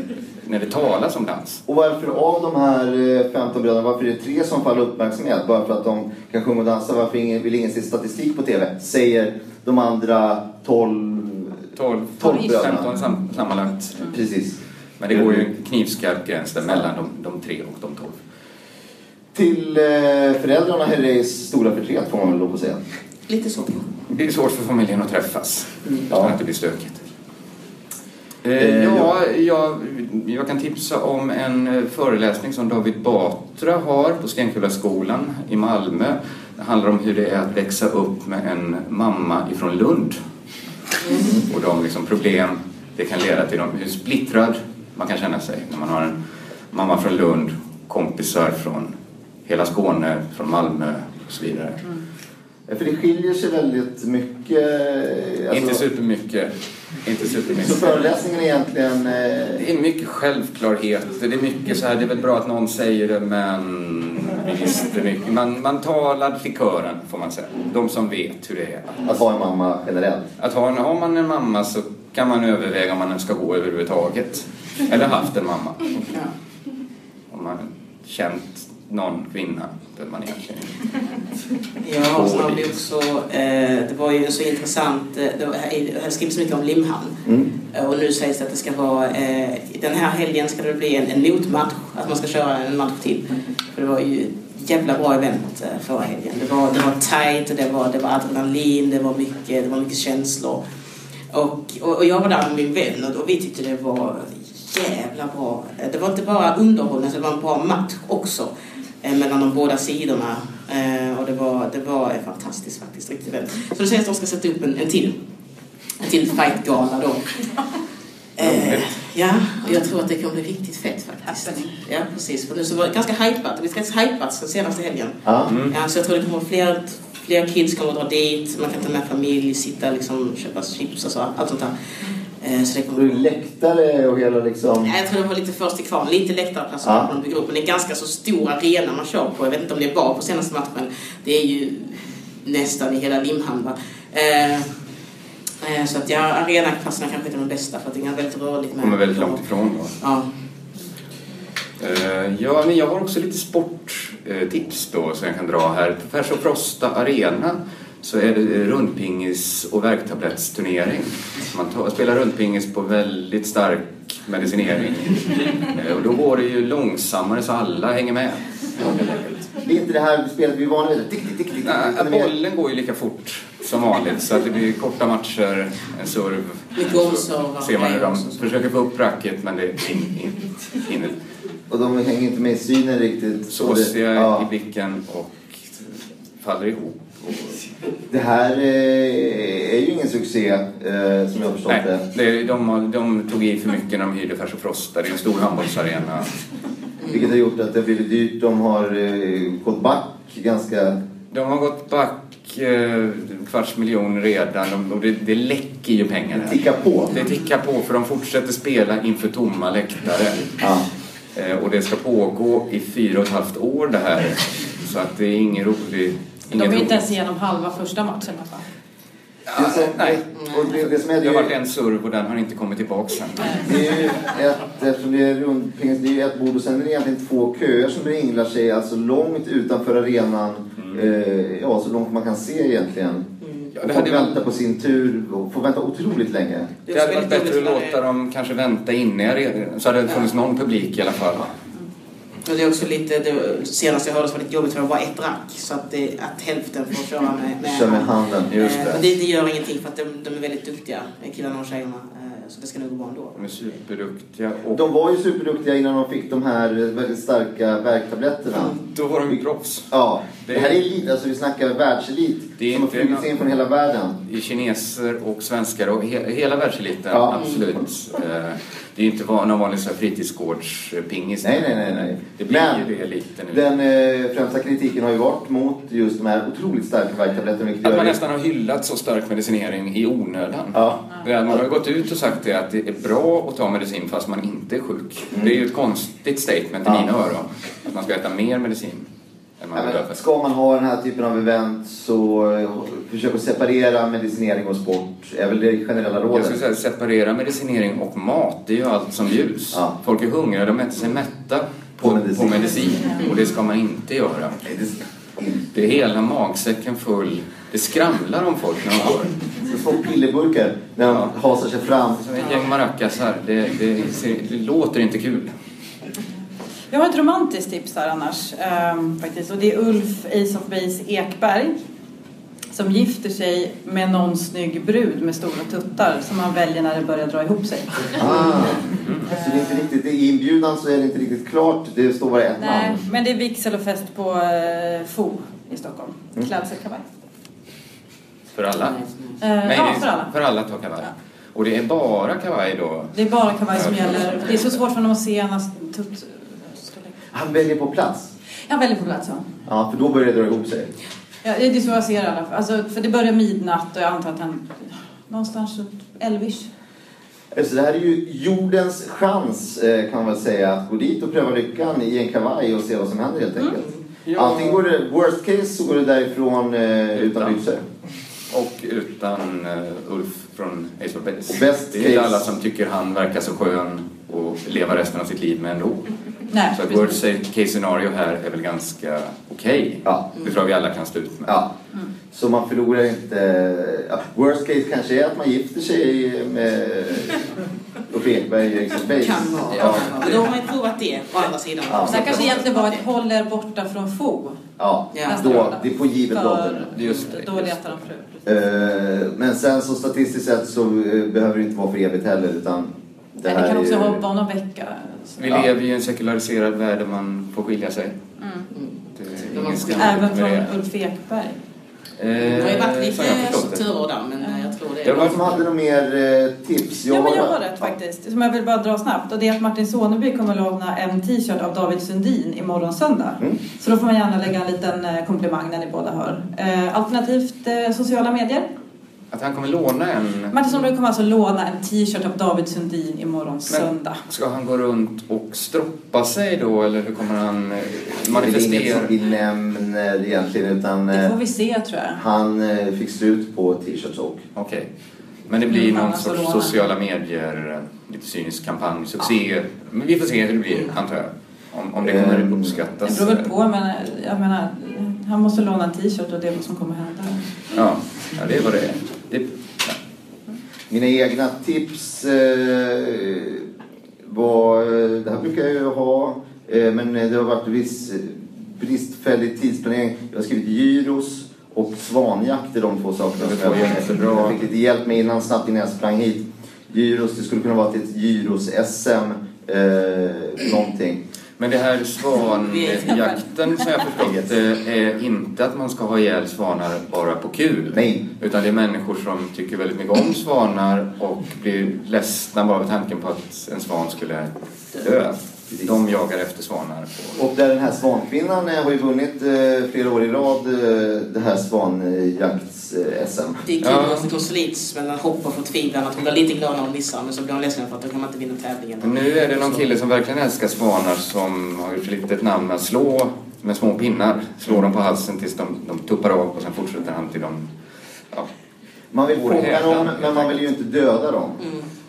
när det talas om dans. Och varför av de här eh, 15 bröderna, varför är det tre som faller uppmärksamhet? Bara för att de kan sjunga och dansa? Varför ingen, vill ingen se statistik på TV? Säger de andra 12... 12, 12 15 bröderna. sam, sammanlagt. Precis. Men det går ju en knivskarp gräns där mellan de, de tre och de 12. Till eh, föräldrarna Herreys stora förtret får man väl lov att säga. Lite så. Det är svårt för familjen att träffas. Ja. Så att det blir stökigt. Eh, Eh, ja, jag, jag kan tipsa om en eh, föreläsning som David Batra har på Stenkullaskolan i Malmö. Det handlar om hur det är att växa upp med en mamma ifrån Lund. Och de liksom problem det kan leda till, hur splittrad man kan känna sig när man har en mamma från Lund, kompisar från hela Skåne, från Malmö och så vidare. Ja, För det skiljer sig väldigt mycket. alltså- Inte supermycket. Inte supermycket. Så föreläsningen är egentligen... Eh, Det är mycket självklarheter. Det är mycket så här, det är väl bra att någon säger det men vi visste mycket. Man, man talar till kören får man säga. De som vet hur det är. att ha en mamma generellt. Att ha en, har man en mamma så kan man överväga om man ska gå överhuvudtaget. Eller haft en mamma. Om man känt någon kvinna där man egentligen Ja, och så har vi också, eh, det var ju så intressant, eh, det var, så mycket om limhamn. Mm. Eh, Och nu sägs det att det ska vara, eh, den här helgen ska det bli en, en motmatch, att man ska köra en match till. För det var ju ett jävla bra event eh, förra helgen. Det var, det var tight, och det var, det var adrenalin, det var mycket, det var mycket känslor. Och, och, och jag var där med min vän och, och vi tyckte det var jävla bra. Eh, Det var inte bara underhållning, det var en bra match också eh, mellan de båda sidorna. Eh, och det var, det var eh, fantastiskt faktiskt, riktigt väl. Så det sägs att de ska sätta upp en, en till, en till fightgala då. Eh, ja, och jag tror att det kommer bli riktigt fett faktiskt. Ja, precis. För nu så var det ganska hypat. Det blev ganska hypat den senaste helgen. Ja. Ja, så jag tror det kommer fler, fler kids kommer att dra dit. Man kan ta med familj, sitta liksom, köpa chips och så, allt sånt där. Eh, så det Och kommer... läktare och hela liksom... Nej, Jag tror det var lite först till kvarn, lite läktarplatser Ja. på de bygger upp. Men det är ganska så stor arena man kör på. Jag vet inte om det var på senaste matchen. Det är ju nästan i hela Limhamn. Eh, eh, så att ja, arenaplatserna kanske inte är de bästa för att det är väldigt rörligt. med- kommer väldigt långt ifrån. Då. Ja. Eh, Ja, men jag har också lite sporttips då som jag kan dra här. På Färs och Frosta Arena så är det rundpingis och värktablettsturnering. Man tar, spelar rundpingis på väldigt stark medicinering. Eh, Och då går det ju långsammare så alla hänger med. Det är inte det här spelet vi är vana vid. Tick, tick, tick, tick. Nej, är bollen går ju lika fort som vanligt så att det blir korta matcher, en serv. Mycket Så ser man hur de försöker få upp racket men det in- in- hinner Och de hänger inte med i synen riktigt. Såsiga ja. i blicken och faller ihop. Det här eh, är ju ingen succé eh, som jag förstått nej, det. det, de, de tog i för mycket när de hyrde Färs och Frosta. Det är en stor handbollsarena. Vilket har gjort att det har blivit dyrt. De har eh, gått back ganska... De har gått back kvarts miljon redan de, det, det läcker ju pengar Det här. tickar på. Det tickar på för de fortsätter spela inför tomma läktare. Ja. Och det ska pågå i fyra och ett halvt år det här. Så att det är ingen rolig... De är inte ens igenom halva första matchen i alla fall. Det som, nej. och det, det som är, Det det, har varit en surv och den har inte kommit tillbaka sen. det är ju ett, eftersom det är rundpingis, det är ju ett bord och sen är det egentligen två köer som ringlar sig alltså långt utanför arenan. Eh, ja, så långt man kan se egentligen. Ja, Och det varit- väntar på sin tur och får vänta otroligt länge. Det hade varit bättre att låta dem... dem kanske vänta inne i arenan, så hade det funnits någon publik i alla fall. Och det är också lite, det, senast jag hörde så var det lite jobbigt för det var ett rack. Så att, det, att hälften får köra med, med Kör med handen. Just Eh, det. Men det, det gör ingenting för att de, de är väldigt duktiga, killarna och tjejerna. Eh, Så det ska nog gå bra ändå. De är superduktiga och De var ju superduktiga innan de fick de här väldigt starka värktabletterna. då var de ju proffs. Ja, det Det- här är elit, alltså vi snackar världselit. Det är som har inte flugits nå- in från hela världen. I kineser och svenskar och he, hela världseliten, Ja. absolut. Eh, Det är ju inte någon vanlig fritidsgårdspingis. Nej, nej, nej, nej. Det blir Men ju det eliten nu. Den eh, främsta kritiken har ju varit mot just de här otroligt starka värktabletterna. Att man nästan har hyllat så stark medicinering i onödan. Ja. Man har gått ut och sagt det att det är bra att ta medicin fast man inte är sjuk. Det är ju ett konstigt statement i Ja. mina öron. Att man ska äta mer medicin än man Ja, men ska man ha den här typen av event så eh, försök att separera medicinering och sport. är väl det generella Jag rådet. skulle säga separera medicinering och mat, det är ju allt som ljus. Ja. Folk är hungriga, de äter sig mätta på, På på, medicin. medicin. Och det ska man inte göra. Det- Det är hela magsäcken full. Det skramlar om folk när de. Så små pillerburkar när de Ja. hasar sig fram. Som ett gäng maracasar. Det, det, ser- det låter inte kul. Jag har ett romantiskt tips här annars ehm, faktiskt och det är Ulf Ace of Base Ekberg som gifter sig med någon snygg brud med stora tuttar som han väljer när det börjar dra ihop sig. Ah. Så det är inte riktigt, i inbjudan så är det inte riktigt klart. Det står bara ett Nej, namn. men det är vigsel och fest på eh, FO i Stockholm. Klädselkavaj. För alla. Eh, Nej, ja, för alla. För alla tar kavaj. Och det är bara kavaj då? Det är bara kavaj som gäller. Det är så svårt för honom att se hans tutt... Han väljer på plats. Jag väljer på plats, ja. Ja, för då börjar det dra ihop sig. ja. Det är så jag ser det i alla fall. Alltså, för det börjar midnatt och jag antar att han... Någonstans runt elvish. Så det här är ju jordens chans eh, kan man väl säga att gå dit och pröva lyckan i en kavaj och se vad som händer helt enkelt. Ja. Antingen går det, worst case så går det därifrån eh, utan byxor. Och utan uh, Ulf från Ace of Base. Best det är inte case. alla som tycker han verkar så skön och leva resten av sitt liv med ändå. Nej, Så att worst case scenario här är väl ganska okej. Ja. Det tror jag vi alla kan stå ut med. Ja. Så man förlorar inte... Ja, worst case kanske är att man gifter sig med Ulf Ekberg i. Kan vara. Ja. Men då har man ju provat det, å andra sidan. Ja. Det här kanske egentligen var ett håll er borta från FO. Ja, Ja. då, det är på givet det, då letar de fru. Eh, Men sen så statistiskt sett så eh, behöver det inte vara för evigt heller utan det Men det här kan också är ju- vara någon vecka. Vi Ja. lever i en sekulariserad värld där man får skilja sig. Mm. Skamligt Även från det. Ulf Ekberg. Det har ju varit Eh, lite jag turer där, men eh, jag tror det är Någon som hade något mer eh, tips? Ja, men jag har rätt faktiskt. Som jag vill bara dra snabbt. Och det är att Martin Soneby kommer låna en t-shirt av David Sundin imorgon söndag. Mm. Så då får man gärna lägga en liten eh, komplimang när ni båda hör. Eh, alternativt eh, sociala medier. Att han kommer låna en... Martin Soneby kommer alltså låna en t-shirt av David Sundin imorgon söndag. Ska han gå runt och stroppa sig då eller hur kommer han eh, Det är inget manifestera? vi nämner egentligen utan Det eh, får vi se tror jag. han eh, fick slut på t-shirts och Okej. Men det blir Mm, någon sorts lånar. sociala medier, eh, lite cynisk kampanj, succé. Men vi får se hur det blir, antar jag. Om, om det kommer Ehm, uppskattas. Det beror väl på men eh, jag menar han måste låna en t-shirt och det är vad som kommer hända. Ja, ja det är vad det är. Det. Mina egna tips eh, var, det här brukar jag ju ha, eh, men det har varit viss eh, bristfällig tidsplanering. Jag har skrivit gyros och svanjakt är de två sakerna som jag, jättebra. jag fick lite hjälp med innan, snabbt innan jag sprang hit. Gyros, det skulle kunna vara till ett gyros-SM, eh, någonting. Men det här svanjakten som jag förstått är inte att man ska ha ihjäl svanar bara på kul. Nej. Utan det är människor som tycker väldigt mycket om svanar och blir ledsna bara vid tanken på att en svan skulle dö. De jagar efter svanar. På. Och där den här svankvinnan eh, har ju vunnit eh, flera år i rad eh, det här svanjakts-SM. Det är kul Ja. att hon slits mellan hopp och förtvivlan. Att hon blir lite glad när hon missar men så blir hon ledsen för att då kan man inte vinna tävlingen. Men nu är det någon kille som verkligen älskar svanar som har gjort sig lite ett namn med att slå med små pinnar. Slår dem på halsen tills de, de tuppar av och sen fortsätter han till de... Man vill fånga dem, men man vill ju inte döda dem.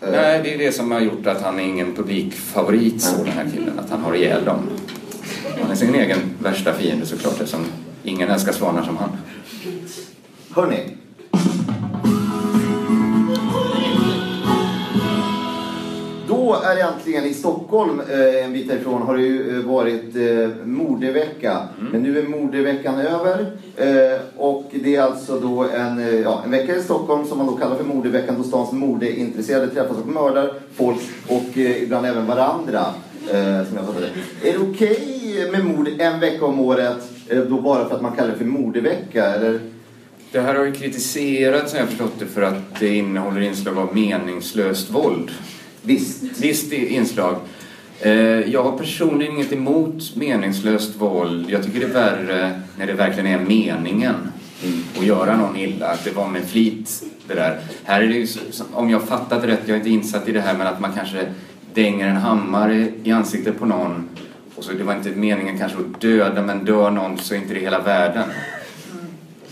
Eh, Nej, det är det som har gjort att han är ingen publikfavorit, så den här killen, att han har ihjäl dem. Han är sin egen värsta fiende såklart, eftersom ingen älskar svanar som han. Hörni. Då är det äntligen i Stockholm, eh, en bit härifrån, har det ju eh, varit eh, modevecka. Men nu är modeveckan över. Och det är alltså då en, ja, en vecka i Stockholm som man då kallar för modeveckan då stans modeintresserade träffas och mördar folk och ibland även varandra. Som jag fattar det. Är det okej med mord en vecka om året då bara för att man kallar det för modevecka? Eller? Det här har ju kritiserats, har jag förstått det, för att det innehåller inslag av meningslöst våld. Visst. Visst inslag. Eh, Jag har personligen inget emot meningslöst våld. Jag tycker det är värre när det verkligen är meningen att göra någon illa. Att det var med flit det där. Här är det ju, om jag fattat rätt, jag är inte insatt i det här, men att man kanske dänger en hammare i ansiktet på någon och så det var inte meningen kanske att döda, men dör någon så är inte det hela världen.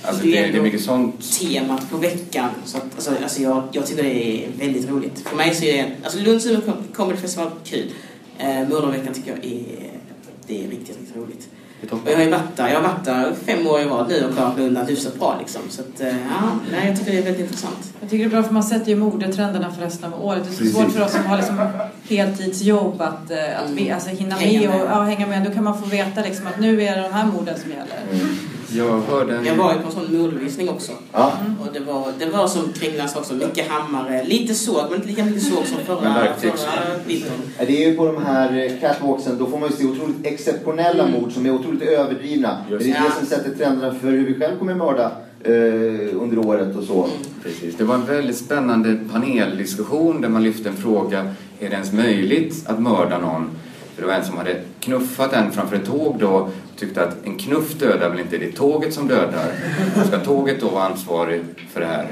Alltså det, det är mycket sånt. temat på veckan. Så att, alltså, alltså jag, jag tycker det är väldigt roligt. För mig så är det, alltså Lunds Umeå Comedy Festival kul. Eh, Mördarveckan tycker jag är, det är riktigt, riktigt roligt. Är Och jag har ju varit där, jag har varit där fem år i rad nu och klarat mig undan hyfsat bra liksom. Så att, eh, ja, nej, jag tycker det är väldigt intressant. Jag tycker det är bra för man sätter ju modetrenderna för resten av året. Det är så Precis. svårt för oss som har liksom heltidsjobb att, eh, att vi, alltså hinna Hänga med och med. ja, hänga med. Då kan man få veta liksom att nu är det de här morden som gäller. Jag hörde en... Jag var ju på en sån modevisning också. Ja. Och det var, det var som Kringlands också, mycket hammare, lite såg men inte lika mycket såg som förra, förra vintern. Det är ju på de här catwalksen, då får man ju se otroligt exceptionella mord som är otroligt överdrivna. Just det är det. det som sätter trenderna för hur vi själv kommer mörda eh, under året och så. Precis. Det var en väldigt spännande paneldiskussion där man lyfte en fråga. Är det ens möjligt att mörda någon? För det var en som hade knuffat en framför ett tåg då och tyckte att en knuff dödar väl inte, det är tåget som dödar. Ska tåget då vara ansvarig för det här?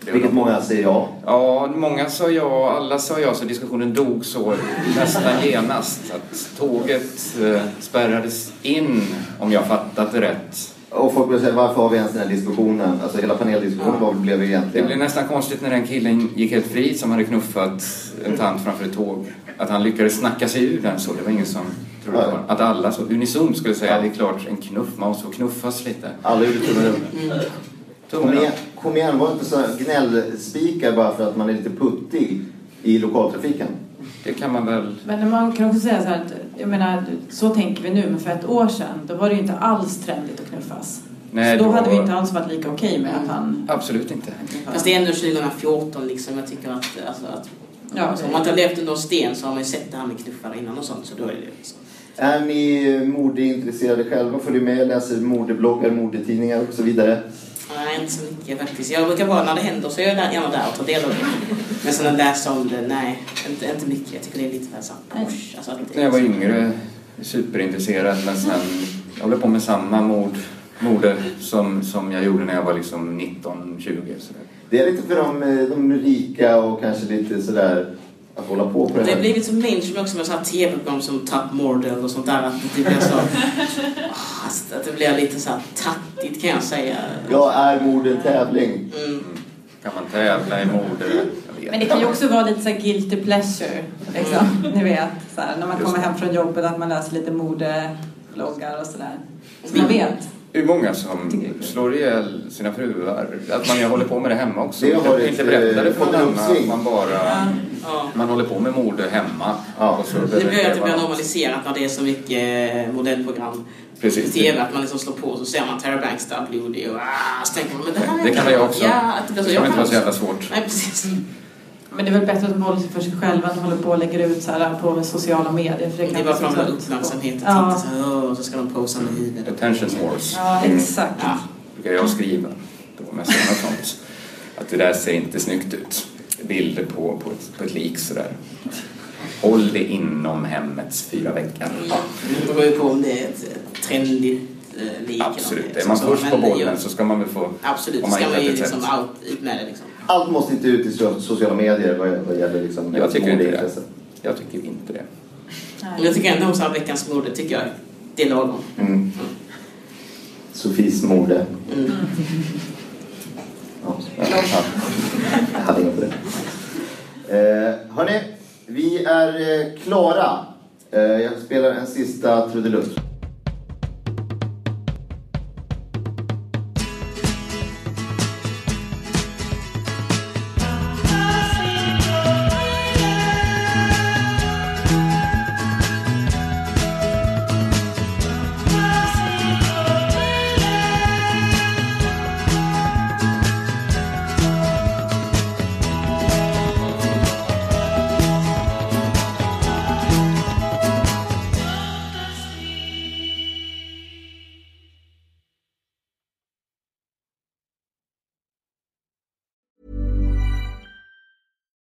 Det Vilket många säger ja. Ja, många sa ja, alla sa ja, så diskussionen dog så nästan genast. Att tåget eh, spärrades in, om jag fattat det rätt. Och folk börjar säga varför har vi ens den här diskussionen? Alltså hela paneldiskussionen var, blev Det egentligen... blev nästan konstigt när den killen gick helt fri som hade knuffat en tant framför ett tåg. Att han lyckades snacka sig ur den så. Det var ingen som trodde på det. Att alla så unisont skulle säga det är klart en knuff, man måste få knuffas lite. Alla gjorde tummen upp. Kom igen, kom igen, var inte så gnällspikar bara för att man är lite puttig i lokaltrafiken. Det kan man väl... Men man kan också säga så här att, jag menar, så tänker vi nu, men för ett år sedan, då var det ju inte alls trendigt att knuffas. Nej, så då, då- hade vi inte alls varit lika okej med att han... Absolut inte. Fast det är ändå 2014 liksom. Jag tycker att, alltså, att Ja, alltså, om man inte har levt under en sten så har man ju sett det här med knuffar innan och sånt. Så då är det liksom. Är ni modeintresserade själva? Följer med, läser modebloggar, modetidningar och så vidare? Nej, inte så mycket faktiskt. Jag brukar vara när det händer så är jag där- gärna där och tar del av det. Men sen att läsa om det, nej, inte, inte mycket. Jag tycker det är lite väl såhär. Alltså, När jag var yngre superintresserad men sen jag håller på med samma mod, mode som, som jag gjorde när jag var liksom 19, 20 sådär. Det är lite för de, eh, de rika och kanske lite sådär att hålla på på det Det har blivit så mainstream också med så här tv-program som Top Model och sånt där. Att det blir så... Ah, alltså, att det blir lite så här tattigt kan jag säga. Jag är mode en tävling. Mm. Kan man tävla i mode? Men det kan ju också vara lite så här guilty pleasure, liksom. Ni vet, så här, när man Just kommer hem från jobbet att man läser lite modebloggar och sådär. Så man vet. Det är många som slår ihjäl sina fruar. Att man håller på med det hemma också. Det har inte berättar det eh, för uppsving. Man bara... Ja. Man håller på med mode hemma. Ja. Och så Det blir att det berättar blir man- normaliserat när det är så mycket eh, modellprogram Precis. TV. Att man liksom slår på så ser man Tara Banks där blodig och ah, så tänker man men det här är Det kan ju också. Ja, det blir Det Jag inte vara så kan jävla svårt. Nej, precis. Men det är väl bättre att de håller sig för sig själva än att hålla på och lägger ut så här på sociala medier. För det Det är bara för att de vill ta ha ut- uppmärksamhet och Ja. så här, "Åh", så ska de posa med huvudet. Attention wars. Ja, exakt. Ja. brukar jag skriva. Då med sådana sånt. Att det där ser inte snyggt ut. Bilder på, på, ett, på ett lik sådär. Håll det inom hemmets fyra väggar. Det beror ju på om det är ett trendigt eh, lik. Absolut. Är man först på bollen så ska man väl få Absolut, komma ska in på man ju ett liksom out, ut med det liksom. Allt måste inte ut i so- sociala medier vad, vad gäller liksom Jag tycker inte det. Jag tycker inte det. Men jag tycker ändå om här veckans mode, tycker jag, det är lagom. Mm. Sofies mode. Mm. Ja. Jag hade inget på det. Eh, hörni, vi är eh, klara. Eh, jag spelar en sista trudelutt.